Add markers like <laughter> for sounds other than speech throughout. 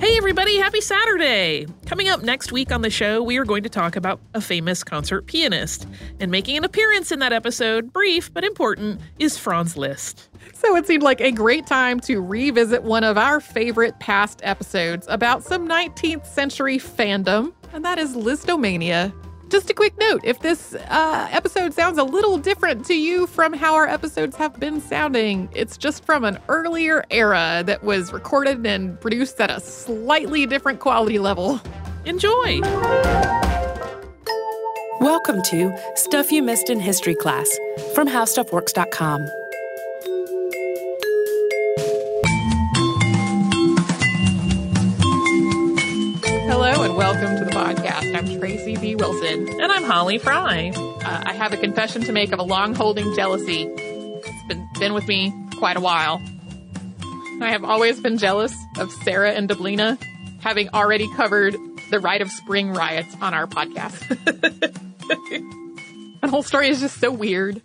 Hey, everybody, happy Saturday! Coming up next week on the show, we are going to talk about a famous concert pianist. And making an appearance in that episode, brief but important, is Franz Liszt. So it seemed like a great time to revisit one of our favorite past episodes about some 19th century fandom, and that is Lisztomania. Just a quick note if this uh, episode sounds a little different to you from how our episodes have been sounding, it's just from an earlier era that was recorded and produced at a slightly different quality level. Enjoy! Welcome to Stuff You Missed in History Class from HowStuffWorks.com. I'm Tracy V. Wilson. And I'm Holly Fry. Uh, I have a confession to make of a long holding jealousy. It's been, been with me quite a while. I have always been jealous of Sarah and Deblina having already covered the Rite of Spring riots on our podcast. <laughs> the whole story is just so weird.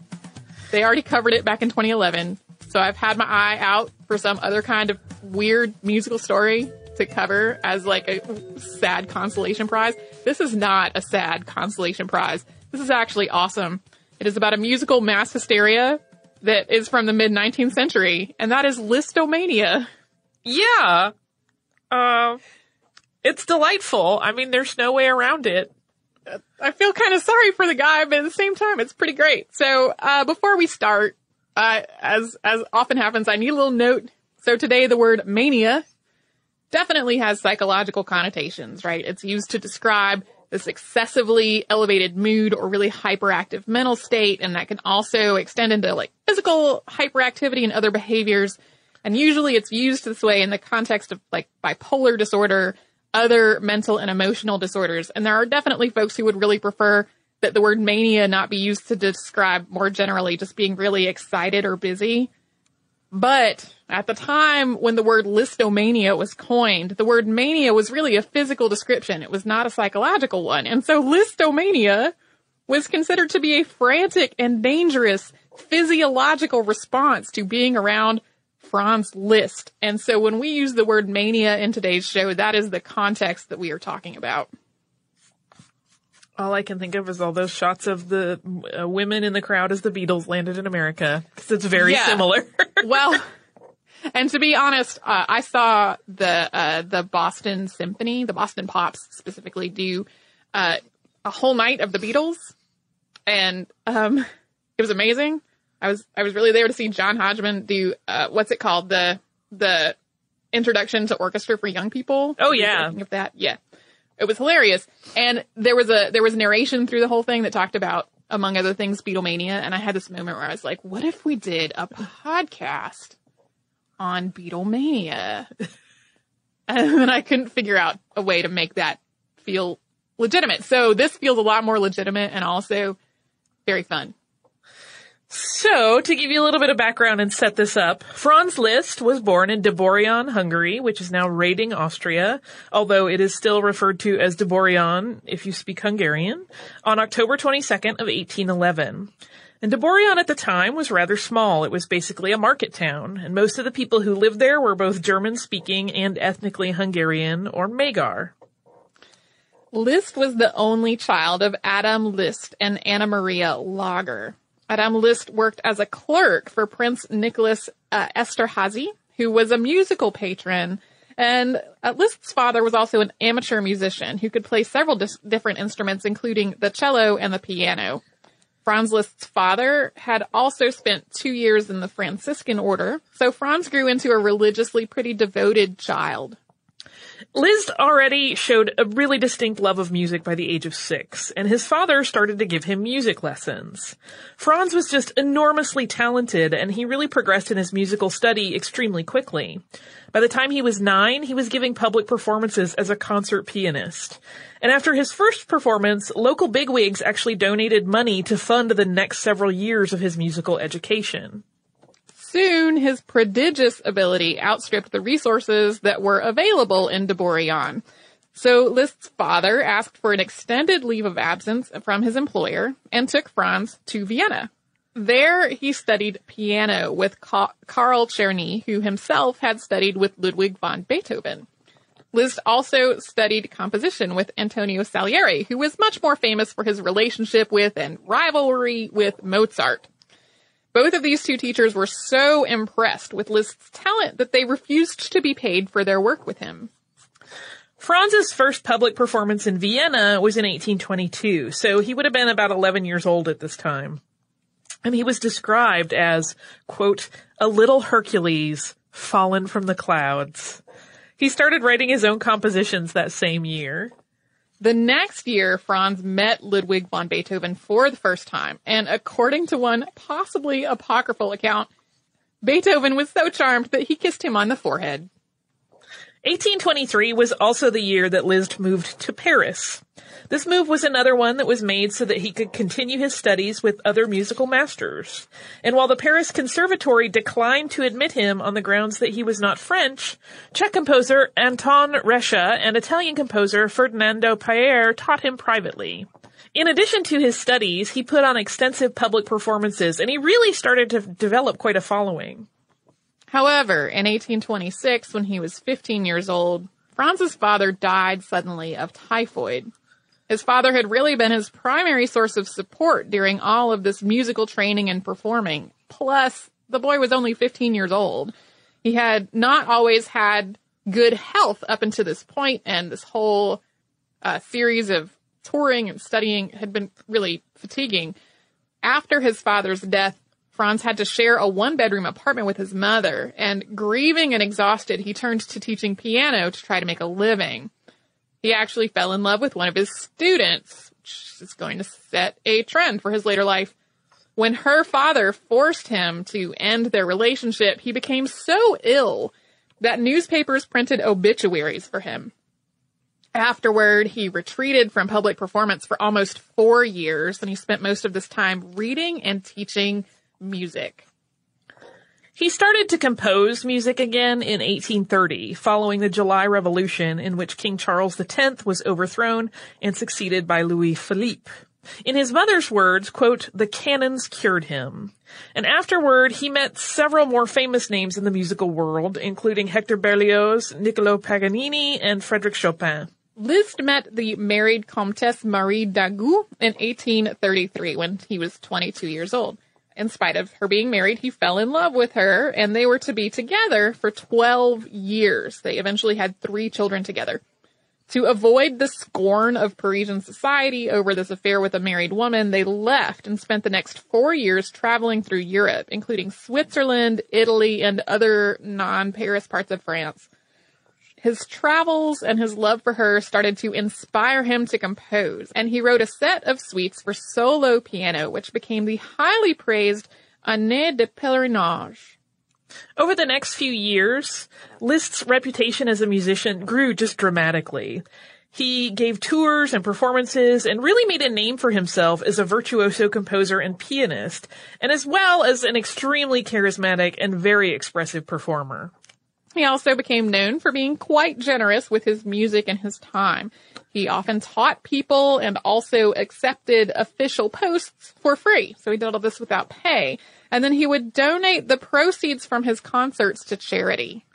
They already covered it back in 2011, so I've had my eye out for some other kind of weird musical story to cover as like a sad consolation prize. This is not a sad consolation prize. This is actually awesome. It is about a musical mass hysteria that is from the mid 19th century, and that is Lisztomania. Yeah. Uh, it's delightful. I mean, there's no way around it. I feel kind of sorry for the guy, but at the same time, it's pretty great. So, uh, before we start, uh, as, as often happens, I need a little note. So today the word mania definitely has psychological connotations, right? It's used to describe this excessively elevated mood or really hyperactive mental state. And that can also extend into like physical hyperactivity and other behaviors. And usually it's used this way in the context of like bipolar disorder, other mental and emotional disorders. And there are definitely folks who would really prefer that the word mania not be used to describe more generally just being really excited or busy. But at the time when the word lisztomania was coined, the word mania was really a physical description. It was not a psychological one. And so lisztomania was considered to be a frantic and dangerous physiological response to being around Franz Liszt. And so when we use the word mania in today's show, that is the context that we are talking about. All I can think of is all those shots of the uh, women in the crowd as the Beatles landed in America because it's very Yeah. similar. <laughs> well, And to be honest, uh, I saw the uh, the Boston Symphony, the Boston Pops specifically, do uh, a whole night of the Beatles, and um, it was amazing. I was I was really there to see John Hodgman do uh, what's it called the the introduction to orchestra for young people. Oh, yeah. Of that, yeah. It was hilarious, and there was a there was narration through the whole thing that talked about, among other things, Beatlemania. And I had this moment where I was like, "What if we did a podcast on Beatlemania?" <laughs> and then I couldn't figure out a way to make that feel legitimate. So this feels a lot more legitimate and also very fun. So, to give you a little bit of background and set this up, Franz Liszt was born in Doborján, Hungary, which is now Raiding, Austria, although it is still referred to as Doborján if you speak Hungarian, on October 22nd of 1811. And Doborján at the time was rather small. It was basically a market town, and most of the people who lived there were both German speaking and ethnically Hungarian or Magyar. Liszt was the only child of Adam Liszt and Anna Maria Lager. Adam Liszt worked as a clerk for Prince Nicholas uh, Esterhazy, who was a musical patron. And uh, father was also an amateur musician who could play several dis- different instruments, including the cello and the piano. Franz Liszt's father had also spent two years in the Franciscan order, so Franz grew into a religiously pretty devoted child. Liszt already showed a really distinct love of music by the age of six, and his father started to give him music lessons. Franz was just enormously talented, and he really progressed in his musical study extremely quickly. By the time he was nine, he was giving public performances as a concert pianist. And after his first performance, local bigwigs actually donated money to fund the next several years of his musical education. Soon, his prodigious ability outstripped the resources that were available in Doborján. So Liszt's father asked for an extended leave of absence from his employer and took Franz to Vienna. There, he studied piano with Ka- Karl Czerny, who himself had studied with Ludwig van Beethoven. Liszt also studied composition with Antonio Salieri, who was much more famous for his relationship with and rivalry with Mozart. Both of these two teachers were so impressed with Liszt's talent that they refused to be paid for their work with him. Franz's first public performance in Vienna was in 1822, so he would have been about 11 years old at this time. And he was described as, quote, a little Hercules fallen from the clouds. He started writing his own compositions that same year. The next year, Franz met Ludwig von Beethoven for the first time, and according to one possibly apocryphal account, Beethoven was so charmed that he kissed him on the forehead. 1823 was also the year that Liszt moved to Paris. This move was another one that was made so that he could continue his studies with other musical masters. And while the Paris Conservatory declined to admit him on the grounds that he was not French, Czech composer Anton Reicha and Italian composer Ferdinando Paer taught him privately. In addition to his studies, he put on extensive public performances and he really started to develop quite a following. However, in 1826, when he was 15 years old, Franz's father died suddenly of typhoid. His father had really been his primary source of support during all of this musical training and performing. Plus, the boy was only 15 years old. He had not always had good health up until this point, and this whole uh, series of touring and studying had been really fatiguing. After his father's death, Franz had to share a one bedroom apartment with his mother, and grieving and exhausted, he turned to teaching piano to try to make a living. He actually fell in love with one of his students, which is going to set a trend for his later life. When her father forced him to end their relationship, he became so ill that newspapers printed obituaries for him. Afterward, he retreated from public performance for almost four years, and he spent most of this time reading and teaching music. He started to compose music again in 1830, following the July Revolution in which King Charles X was overthrown and succeeded by Louis Philippe. In his mother's words, quote, the cannons cured him. And afterward, he met several more famous names in the musical world, including Hector Berlioz, Niccolo Paganini, and Frederic Chopin. Liszt met the married Comtesse Marie d'Agoult in 1833 when he was 22 years old. In spite of her being married, he fell in love with her and they were to be together for 12 years. They eventually had three children together. To avoid the scorn of Parisian society over this affair with a married woman, they left and spent the next four years traveling through Europe, including Switzerland, Italy, and other non-Paris parts of France. His travels and his love for her started to inspire him to compose, and he wrote a set of suites for solo piano, which became the highly praised Années de Pèlerinage. Over the next few years, Liszt's reputation as a musician grew just dramatically. He gave tours and performances and really made a name for himself as a virtuoso composer and pianist, and as well as an extremely charismatic and very expressive performer. He also became known for being quite generous with his music and his time. He often taught people and also accepted official posts for free. So he did all this without pay. And then he would donate the proceeds from his concerts to charity.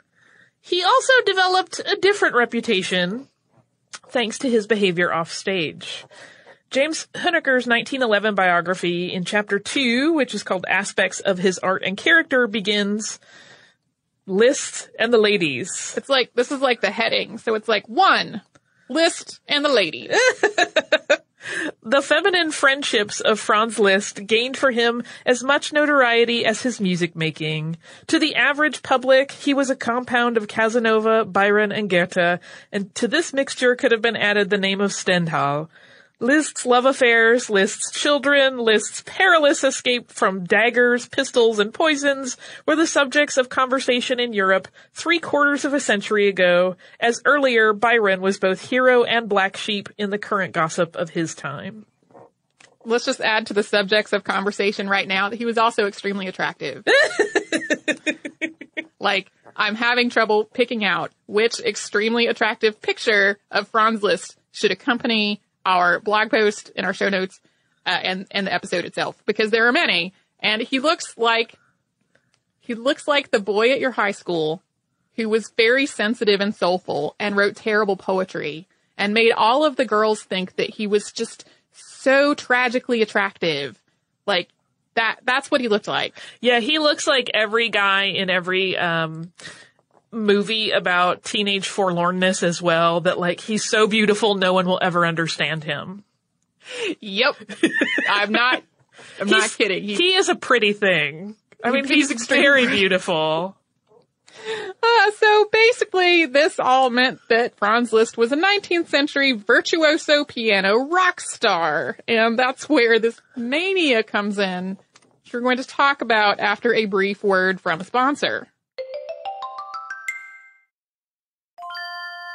He also developed a different reputation thanks to his behavior off stage. James Huneker's 1911 biography in chapter 2, which is called Aspects of His Art and Character, begins Liszt and the ladies. It's like, this is like the heading. So it's like one, Liszt and the ladies. <laughs> the feminine friendships of Franz Liszt gained for him as much notoriety as his music making. To the average public, he was a compound of Casanova, Byron, and Goethe, and to this mixture could have been added the name of Stendhal. Liszt's love affairs, Liszt's children, Liszt's perilous escape from daggers, pistols, and poisons were the subjects of conversation in Europe three quarters of a century ago, as earlier Byron was both hero and black sheep in the current gossip of his time. Let's just add to the subjects of conversation right now that he was also extremely attractive. <laughs> like, I'm having trouble picking out which extremely attractive picture of Franz Liszt should accompany our blog post in our show notes uh, and and the episode itself because there are many. And he looks like he looks like the boy at your high school who was very sensitive and soulful and wrote terrible poetry and made all of the girls think that he was just so tragically attractive. Like that that's what he looked like. Yeah, he looks like every guy in every um movie about teenage forlornness as well that like he's so beautiful no one will ever understand him. Yep. I'm not I'm he's, not kidding. He, he, is a pretty thing. I mean he's, he's very beautiful. <laughs> Uh, so basically, this all meant that Franz Liszt was a 19th century virtuoso piano rock star. And that's where this mania comes in, which we're going to talk about after a brief word from a sponsor.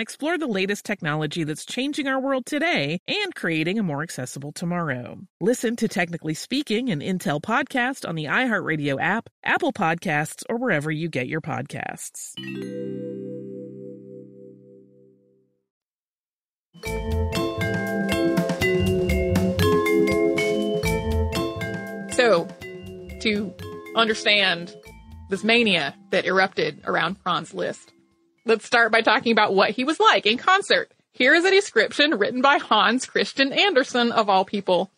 explore the latest technology that's changing our world today and creating a more accessible tomorrow. Listen to Technically Speaking, an Intel podcast on the iHeartRadio app, Apple Podcasts, or wherever you get your podcasts. So, to understand this mania that erupted around Franz Liszt, let's start by talking about what he was like in concert. Here is a description written by Hans Christian Andersen, of all people.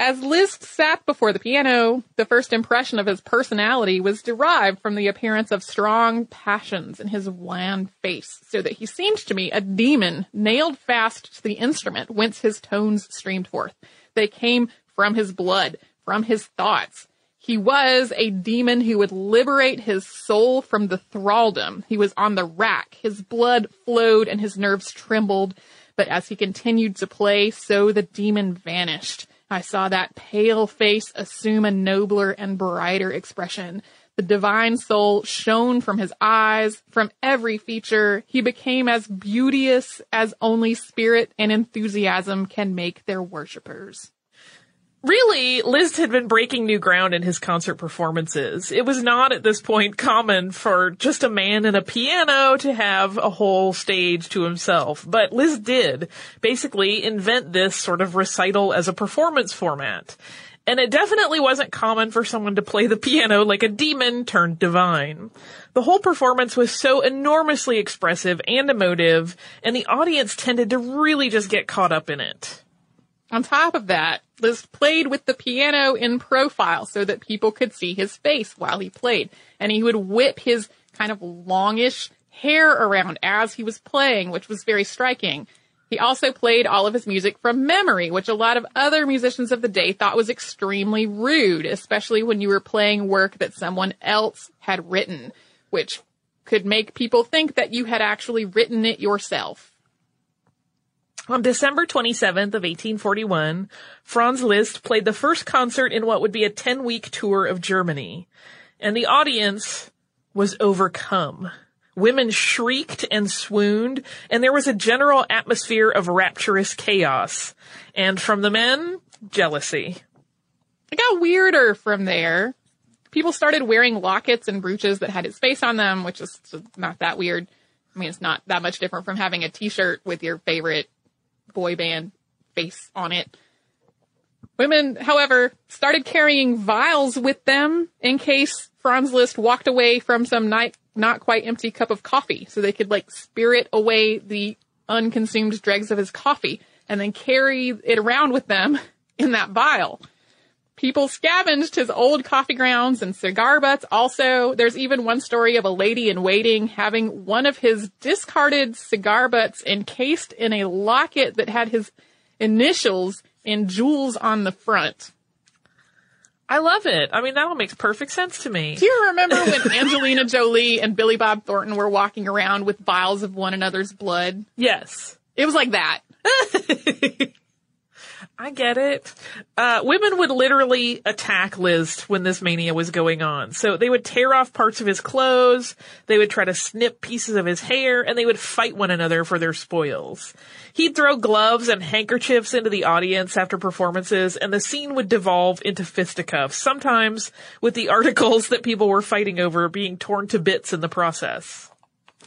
As Liszt sat before the piano, the first impression of his personality was derived from the appearance of strong passions in his wan face, so that he seemed to me a demon nailed fast to the instrument whence his tones streamed forth. They came from his blood, from his thoughts. He was a demon who would liberate his soul from the thraldom. He was on the rack. His blood flowed and his nerves trembled. But as he continued to play, so the demon vanished. I saw that pale face assume a nobler and brighter expression. The divine soul shone from his eyes, from every feature. He became as beauteous as only spirit and enthusiasm can make their worshippers really, Liszt had been breaking new ground in his concert performances. It was not at this point common for just a man and a piano to have a whole stage to himself, but Liszt did basically invent this sort of recital as a performance format. And it definitely wasn't common for someone to play the piano like a demon turned divine. The whole performance was so enormously expressive and emotive, and the audience tended to really just get caught up in it. On top of that, Liszt played with the piano in profile so that people could see his face while he played. And he would whip his kind of longish hair around as he was playing, which was very striking. He also played all of his music from memory, which a lot of other musicians of the day thought was extremely rude, especially when you were playing work that someone else had written, which could make people think that you had actually written it yourself. On December 27th of 1841, Franz Liszt played the first concert in what would be a 10-week tour of Germany. And the audience was overcome. Women shrieked and swooned, and there was a general atmosphere of rapturous chaos. And from the men, Jealousy. It got weirder from there. People started wearing lockets and brooches that had his face on them, which is not that weird. I mean, it's not that much different from having a t-shirt with your favorite boy band face on it. Women, however, started carrying vials with them in case Franz Liszt walked away from some night, not quite empty cup of coffee, so they could like spirit away the unconsumed dregs of his coffee and then carry it around with them <laughs> in that vial. People scavenged his old coffee grounds and cigar butts. Also, there's even one story of a lady in waiting having one of his discarded cigar butts encased in a locket that had his initials in jewels on the front. I love it. I mean, that all makes perfect sense to me. Do you remember when <laughs> Angelina Jolie and Billy Bob Thornton were walking around with vials of one another's blood? Yes. It was like that. <laughs> I get it. Uh, women would literally attack Liszt when this mania was going on. So they would tear off parts of his clothes, they would try to snip pieces of his hair, and they would fight one another for their spoils. He'd throw gloves and handkerchiefs into the audience after performances, and the scene would devolve into fisticuffs, sometimes with the <laughs> articles that people were fighting over being torn to bits in the process.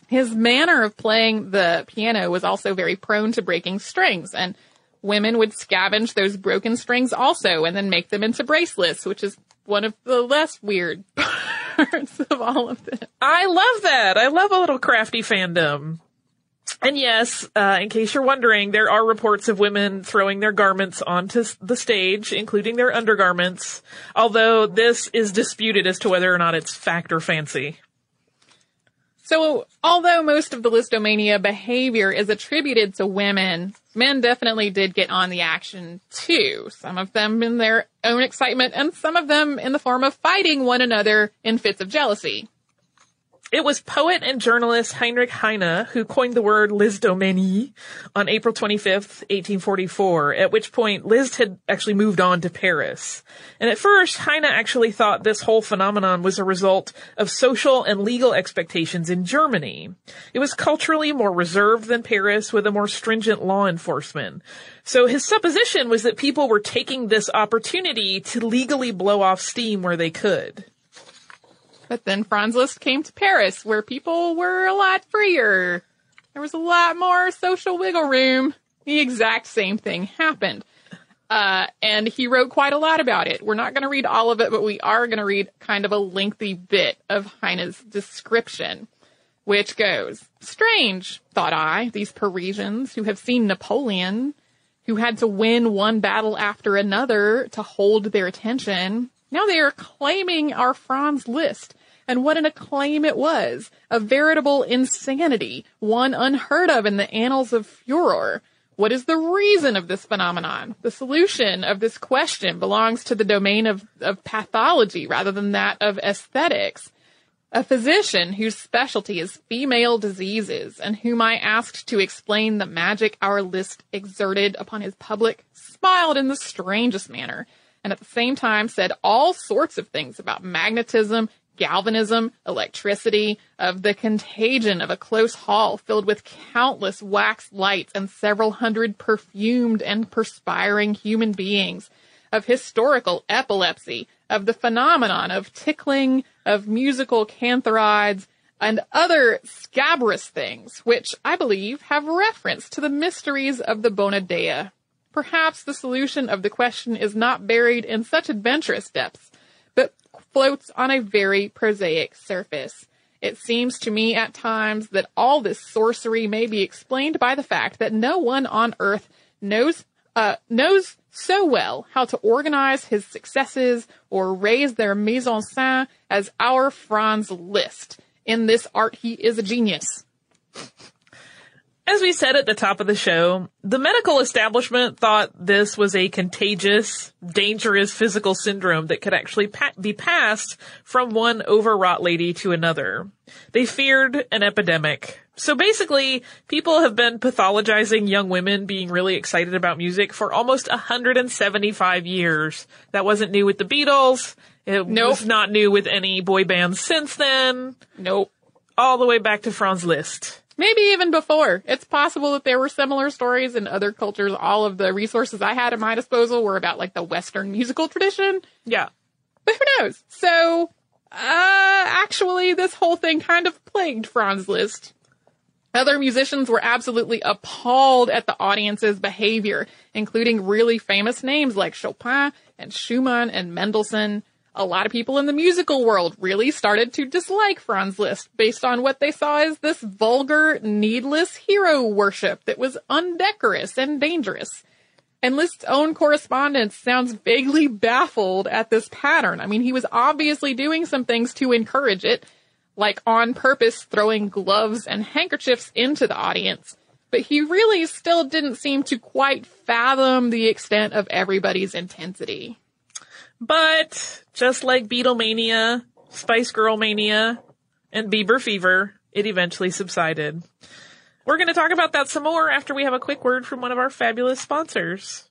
His manner of playing the piano was also very prone to breaking strings, and women would scavenge those broken strings also and then make them into bracelets, which is one of the less weird <laughs> parts of all of this. I love that. I love a little crafty fandom. And yes, uh, in case you're wondering, there are reports of women throwing their garments onto the stage, including their undergarments, although this is disputed as to whether or not it's fact or fancy. So, although most of the lisztomania behavior is attributed to women, men definitely did get on the action too. Some of them in their own excitement and some of them in the form of fighting one another in fits of jealousy. It was poet and journalist Heinrich Heine who coined the word Lisztomanie on April 25th, 1844, at which point Liszt had actually moved on to Paris. And at first, Heine actually thought this whole phenomenon was a result of social and legal expectations in Germany. It was culturally more reserved than Paris with a more stringent law enforcement. So his supposition was that people were taking this opportunity to legally blow off steam where they could. But then Franz Liszt came to Paris where people were a lot freer. There was a lot more social wiggle room. The exact same thing happened. Uh, and he wrote quite a lot about it. We're not going to read all of it, but we are going to read kind of a lengthy bit of Heine's description, which goes, strange, thought I, these Parisians who have seen Napoleon, who had to win one battle after another to hold their attention. Now they are claiming our Franz Liszt and what an acclaim it was. A veritable insanity, one unheard of in the annals of furor. What is the reason of this phenomenon? The solution of this question belongs to the domain of, of pathology rather than that of aesthetics. A physician whose specialty is female diseases and whom I asked to explain the magic our Liszt exerted upon his public smiled in the strangest manner and at the same time said all sorts of things about magnetism galvanism, electricity, of the contagion of a close hall filled with countless wax lights and several hundred perfumed and perspiring human beings, of historical epilepsy, of the phenomenon of tickling, of musical cantharides, and other scabrous things, which I believe have reference to the mysteries of the Bona Dea. Perhaps the solution of the question is not buried in such adventurous depths, floats on a very prosaic surface. It seems to me at times that all this sorcery may be explained by the fact that no one on earth knows uh, knows so well how to organize his successes or raise their mise en scène as our Franz Liszt. In this art, he is a genius. As we said at the top of the show, the medical establishment thought this was a contagious, dangerous physical syndrome that could actually pa- be passed from one overwrought lady to another. They feared an epidemic. So basically, people have been pathologizing young women being really excited about music for almost 175 years. That wasn't new with the Beatles. It nope. was not new with any boy bands since then. Nope. All the way back to Franz Liszt. Maybe even before. It's possible that there were similar stories in other cultures. All of the resources I had at my disposal were about like the Western musical tradition. Yeah. But who knows? So, uh, actually, this whole thing kind of plagued Franz Liszt. Other musicians were absolutely appalled at the audience's behavior, including really famous names like Chopin and Schumann and Mendelssohn. A lot of people in the musical world really started to dislike Franz Liszt based on what they saw as this vulgar, needless hero worship that was undecorous and dangerous. And Liszt's own correspondence sounds vaguely baffled at this pattern. I mean, he was obviously doing some things to encourage it, like on purpose throwing gloves and handkerchiefs into the audience. But he really still didn't seem to quite fathom the extent of everybody's intensity. But just like Beatlemania, Spice Girl Mania, and Bieber Fever, it eventually subsided. We're going to talk about that some more after we have a quick word from one of our fabulous sponsors.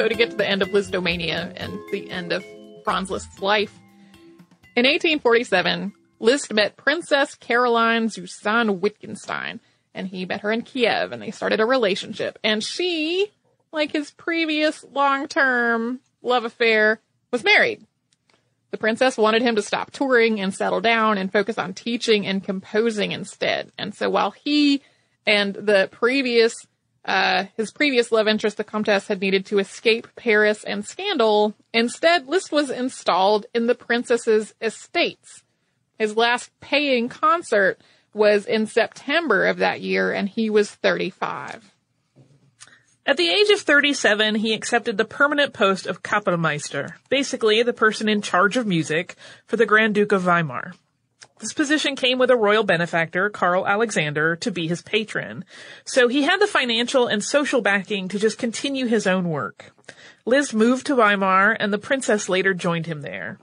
So to get to the end of Lisztomania and the end of Franz Liszt's life, in 1847, Liszt met Princess Caroline zu Sayn-Wittgenstein, and he met her in Kiev, and they started a relationship. And she, like his previous long-term love affair, was married. The princess wanted him to stop touring and settle down and focus on teaching and composing instead. And so while he and the previous, uh, his previous love interest, the Comtesse, had needed to escape Paris and scandal, instead Liszt was installed in the princess's estates. His last paying concert was in September of that year, and he was 35. At the age of 37, he accepted the permanent post of Kapellmeister, basically the person in charge of music for the Grand Duke of Weimar. This position came with a royal benefactor, Karl Alexander, to be his patron. So he had the financial and social backing to just continue his own work. Liszt moved to Weimar and the princess later joined him there.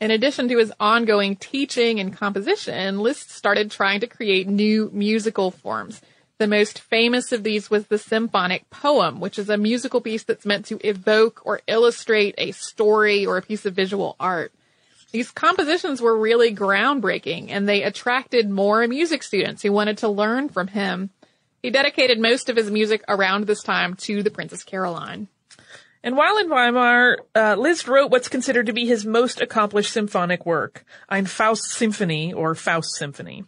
In addition to his ongoing teaching and composition, Liszt started trying to create new musical forms. The most famous of these was the symphonic poem, which is a musical piece that's meant to evoke or illustrate a story or a piece of visual art. These compositions were really groundbreaking and they attracted more music students who wanted to learn from him. He dedicated most of his music around this time to the Princess Caroline. And while in Weimar, uh, Liszt wrote what's considered to be his most accomplished symphonic work, Ein Faust Symphony or Faust Symphony.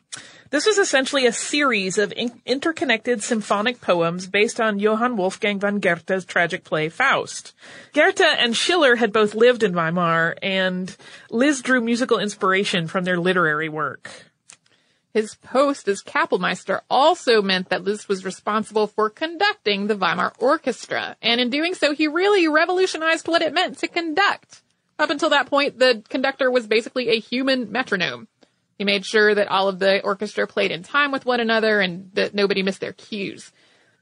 This was essentially a series of in- interconnected symphonic poems based on Johann Wolfgang von Goethe's tragic play Faust. Goethe and Schiller had both lived in Weimar, and Liszt drew musical inspiration from their literary work. His post as Kapellmeister also meant that Liszt was responsible for conducting the Weimar Orchestra, and in doing so, he really revolutionized what it meant to conduct. Up until that point, the conductor was basically a human metronome. He made sure that all of the orchestra played in time with one another and that nobody missed their cues.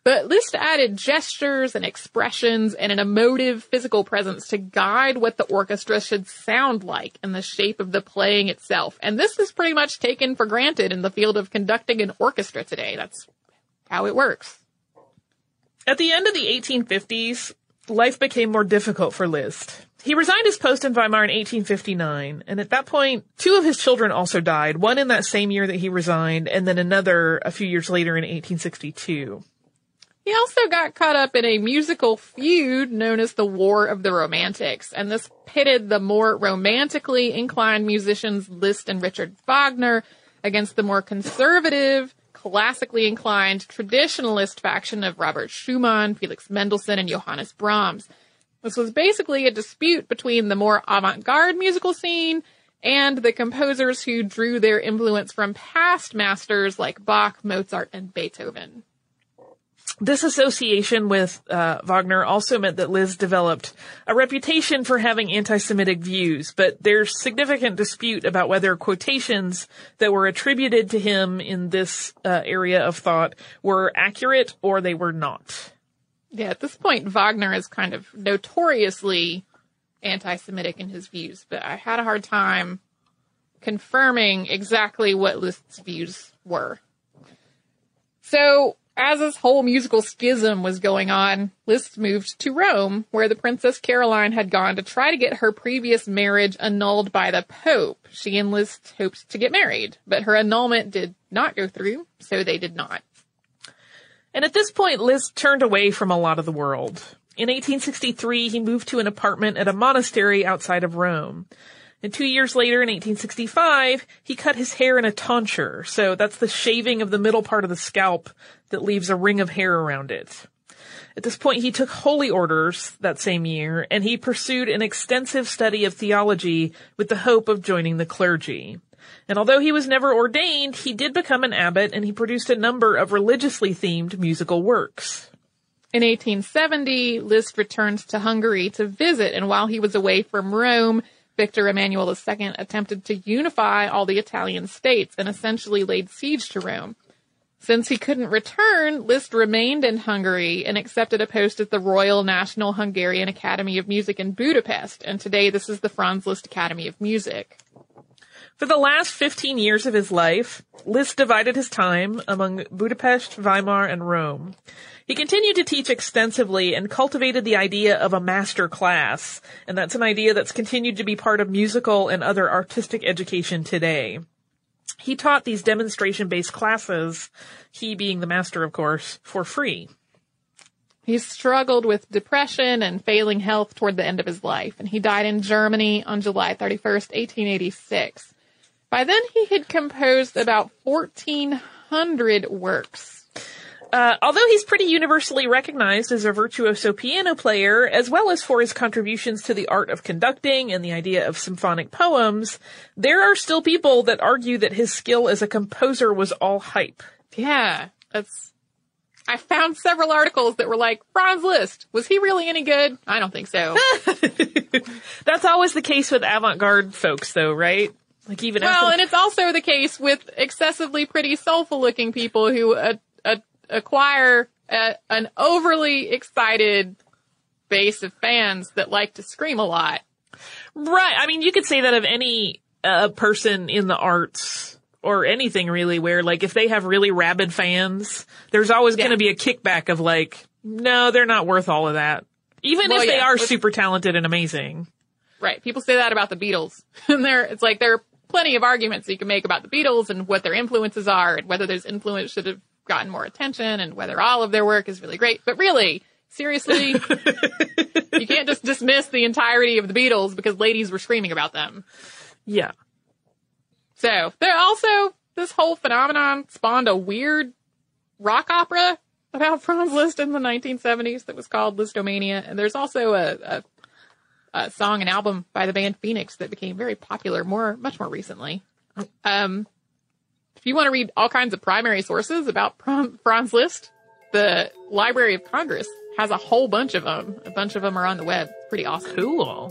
But Liszt added gestures and expressions and an emotive physical presence to guide what the orchestra should sound like and the shape of the playing itself. And this is pretty much taken for granted in the field of conducting an orchestra today. That's how it works. At the end of the 1850s, life became more difficult for Liszt. He resigned his post in Weimar in 1859, and at that point, two of his children also died, one in that same year that he resigned, and then another a few years later in 1862. He also got caught up in a musical feud known as the War of the Romantics, and this pitted the more romantically inclined musicians Liszt and Richard Wagner against the more conservative, classically inclined traditionalist faction of Robert Schumann, Felix Mendelssohn, and Johannes Brahms. This was basically a dispute between the more avant-garde musical scene and the composers who drew their influence from past masters like Bach, Mozart, and Beethoven. This association with uh, Wagner also meant that Liszt developed a reputation for having anti-Semitic views, but there's significant dispute about whether quotations that were attributed to him in this uh, area of thought were accurate or they were not. Yeah, at this point, Wagner is kind of notoriously anti-Semitic in his views, but I had a hard time confirming exactly what Liszt's views were. So, as this whole musical schism was going on, Liszt moved to Rome, where the Princess Caroline had gone to try to get her previous marriage annulled by the Pope. She and Liszt hoped to get married, but her annulment did not go through, so they did not. And at this point, Liszt turned away from a lot of the world. In 1863, he moved to an apartment at a monastery outside of Rome. And two years later, in 1865, he cut his hair in a tonsure. So that's the shaving of the middle part of the scalp that leaves a ring of hair around it. At this point, he took holy orders that same year, and he pursued an extensive study of theology with the hope of joining the clergy. And although he was never ordained, he did become an abbot and he produced a number of religiously themed musical works. In 1870, Liszt returned to Hungary to visit, and while he was away from Rome, Victor Emmanuel II attempted to unify all the Italian states and essentially laid siege to Rome. Since he couldn't return, Liszt remained in Hungary and accepted a post at the Royal National Hungarian Academy of Music in Budapest, and today this is the Franz Liszt Academy of Music. For the last 15 years of his life, Liszt divided his time among Budapest, Weimar, and Rome. He continued to teach extensively and cultivated the idea of a master class, and that's an idea that's continued to be part of musical and other artistic education today. He taught these demonstration-based classes, he being the master, of course, for free. He struggled with depression and failing health toward the end of his life, and he died in Germany on July 31st, 1886. By then, he had composed about 1,400 works. Uh, although he's pretty universally recognized as a virtuoso piano player, as well as for his contributions to the art of conducting and the idea of symphonic poems, there are still people that argue that his skill as a composer was all hype. Yeah, that's. I found several articles that were like, Franz Liszt, was he really any good? I don't think so. <laughs> That's always the case with avant-garde folks though, right? Like even well, after- and it's also the case with excessively pretty, soulful looking people who uh, acquire a, an overly excited base of fans that like to scream a lot. Right. I mean, you could say that of any uh, person in the arts or anything really where like if they have really rabid fans, there's always Yeah. going to be a kickback of like, no, they're not worth all of that. Even Well, if they yeah, are with- super talented and amazing. Right. People say that about the Beatles. <laughs> And there, it's like there are plenty of arguments you can make about the Beatles and what their influences are and whether those influence should have gotten more attention and whether all of their work is really great. But really, seriously, <laughs> you can't just dismiss the entirety of the Beatles because ladies were screaming about them. Yeah. So there also, this whole phenomenon spawned a weird rock opera about <laughs> Franz Liszt in the 1970s that was called Lisztomania. And there's also a, a, a song and album by the band Phoenix that became very popular more, much more recently. Um, if you want to read all kinds of primary sources about Franz Liszt, the Library of Congress has a whole bunch of them. A bunch of them are on the web. It's pretty awesome. Cool.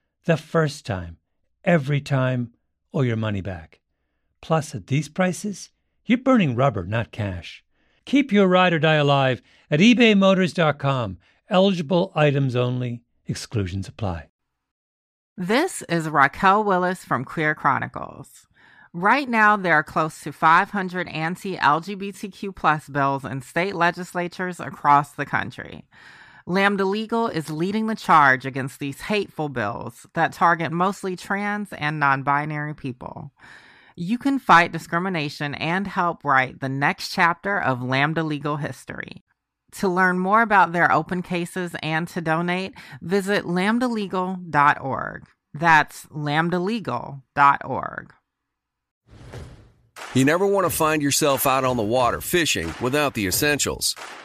the first time, every time, or your money back. Plus, at these prices, you're burning rubber, not cash. Keep your ride or die alive at ebaymotors.com. Eligible items only, exclusions apply. This is Raquel Willis from Queer Chronicles. Right now, there are close to 500 anti LGBTQ plus bills in state legislatures across the country. Lambda Legal is leading the charge against these hateful bills that target mostly trans and non binary people. You can fight discrimination and help write the next chapter of Lambda Legal history. To learn more about their open cases and to donate, visit lambdalegal.org. That's lambdalegal.org. You never want to find yourself out on the water fishing without the essentials.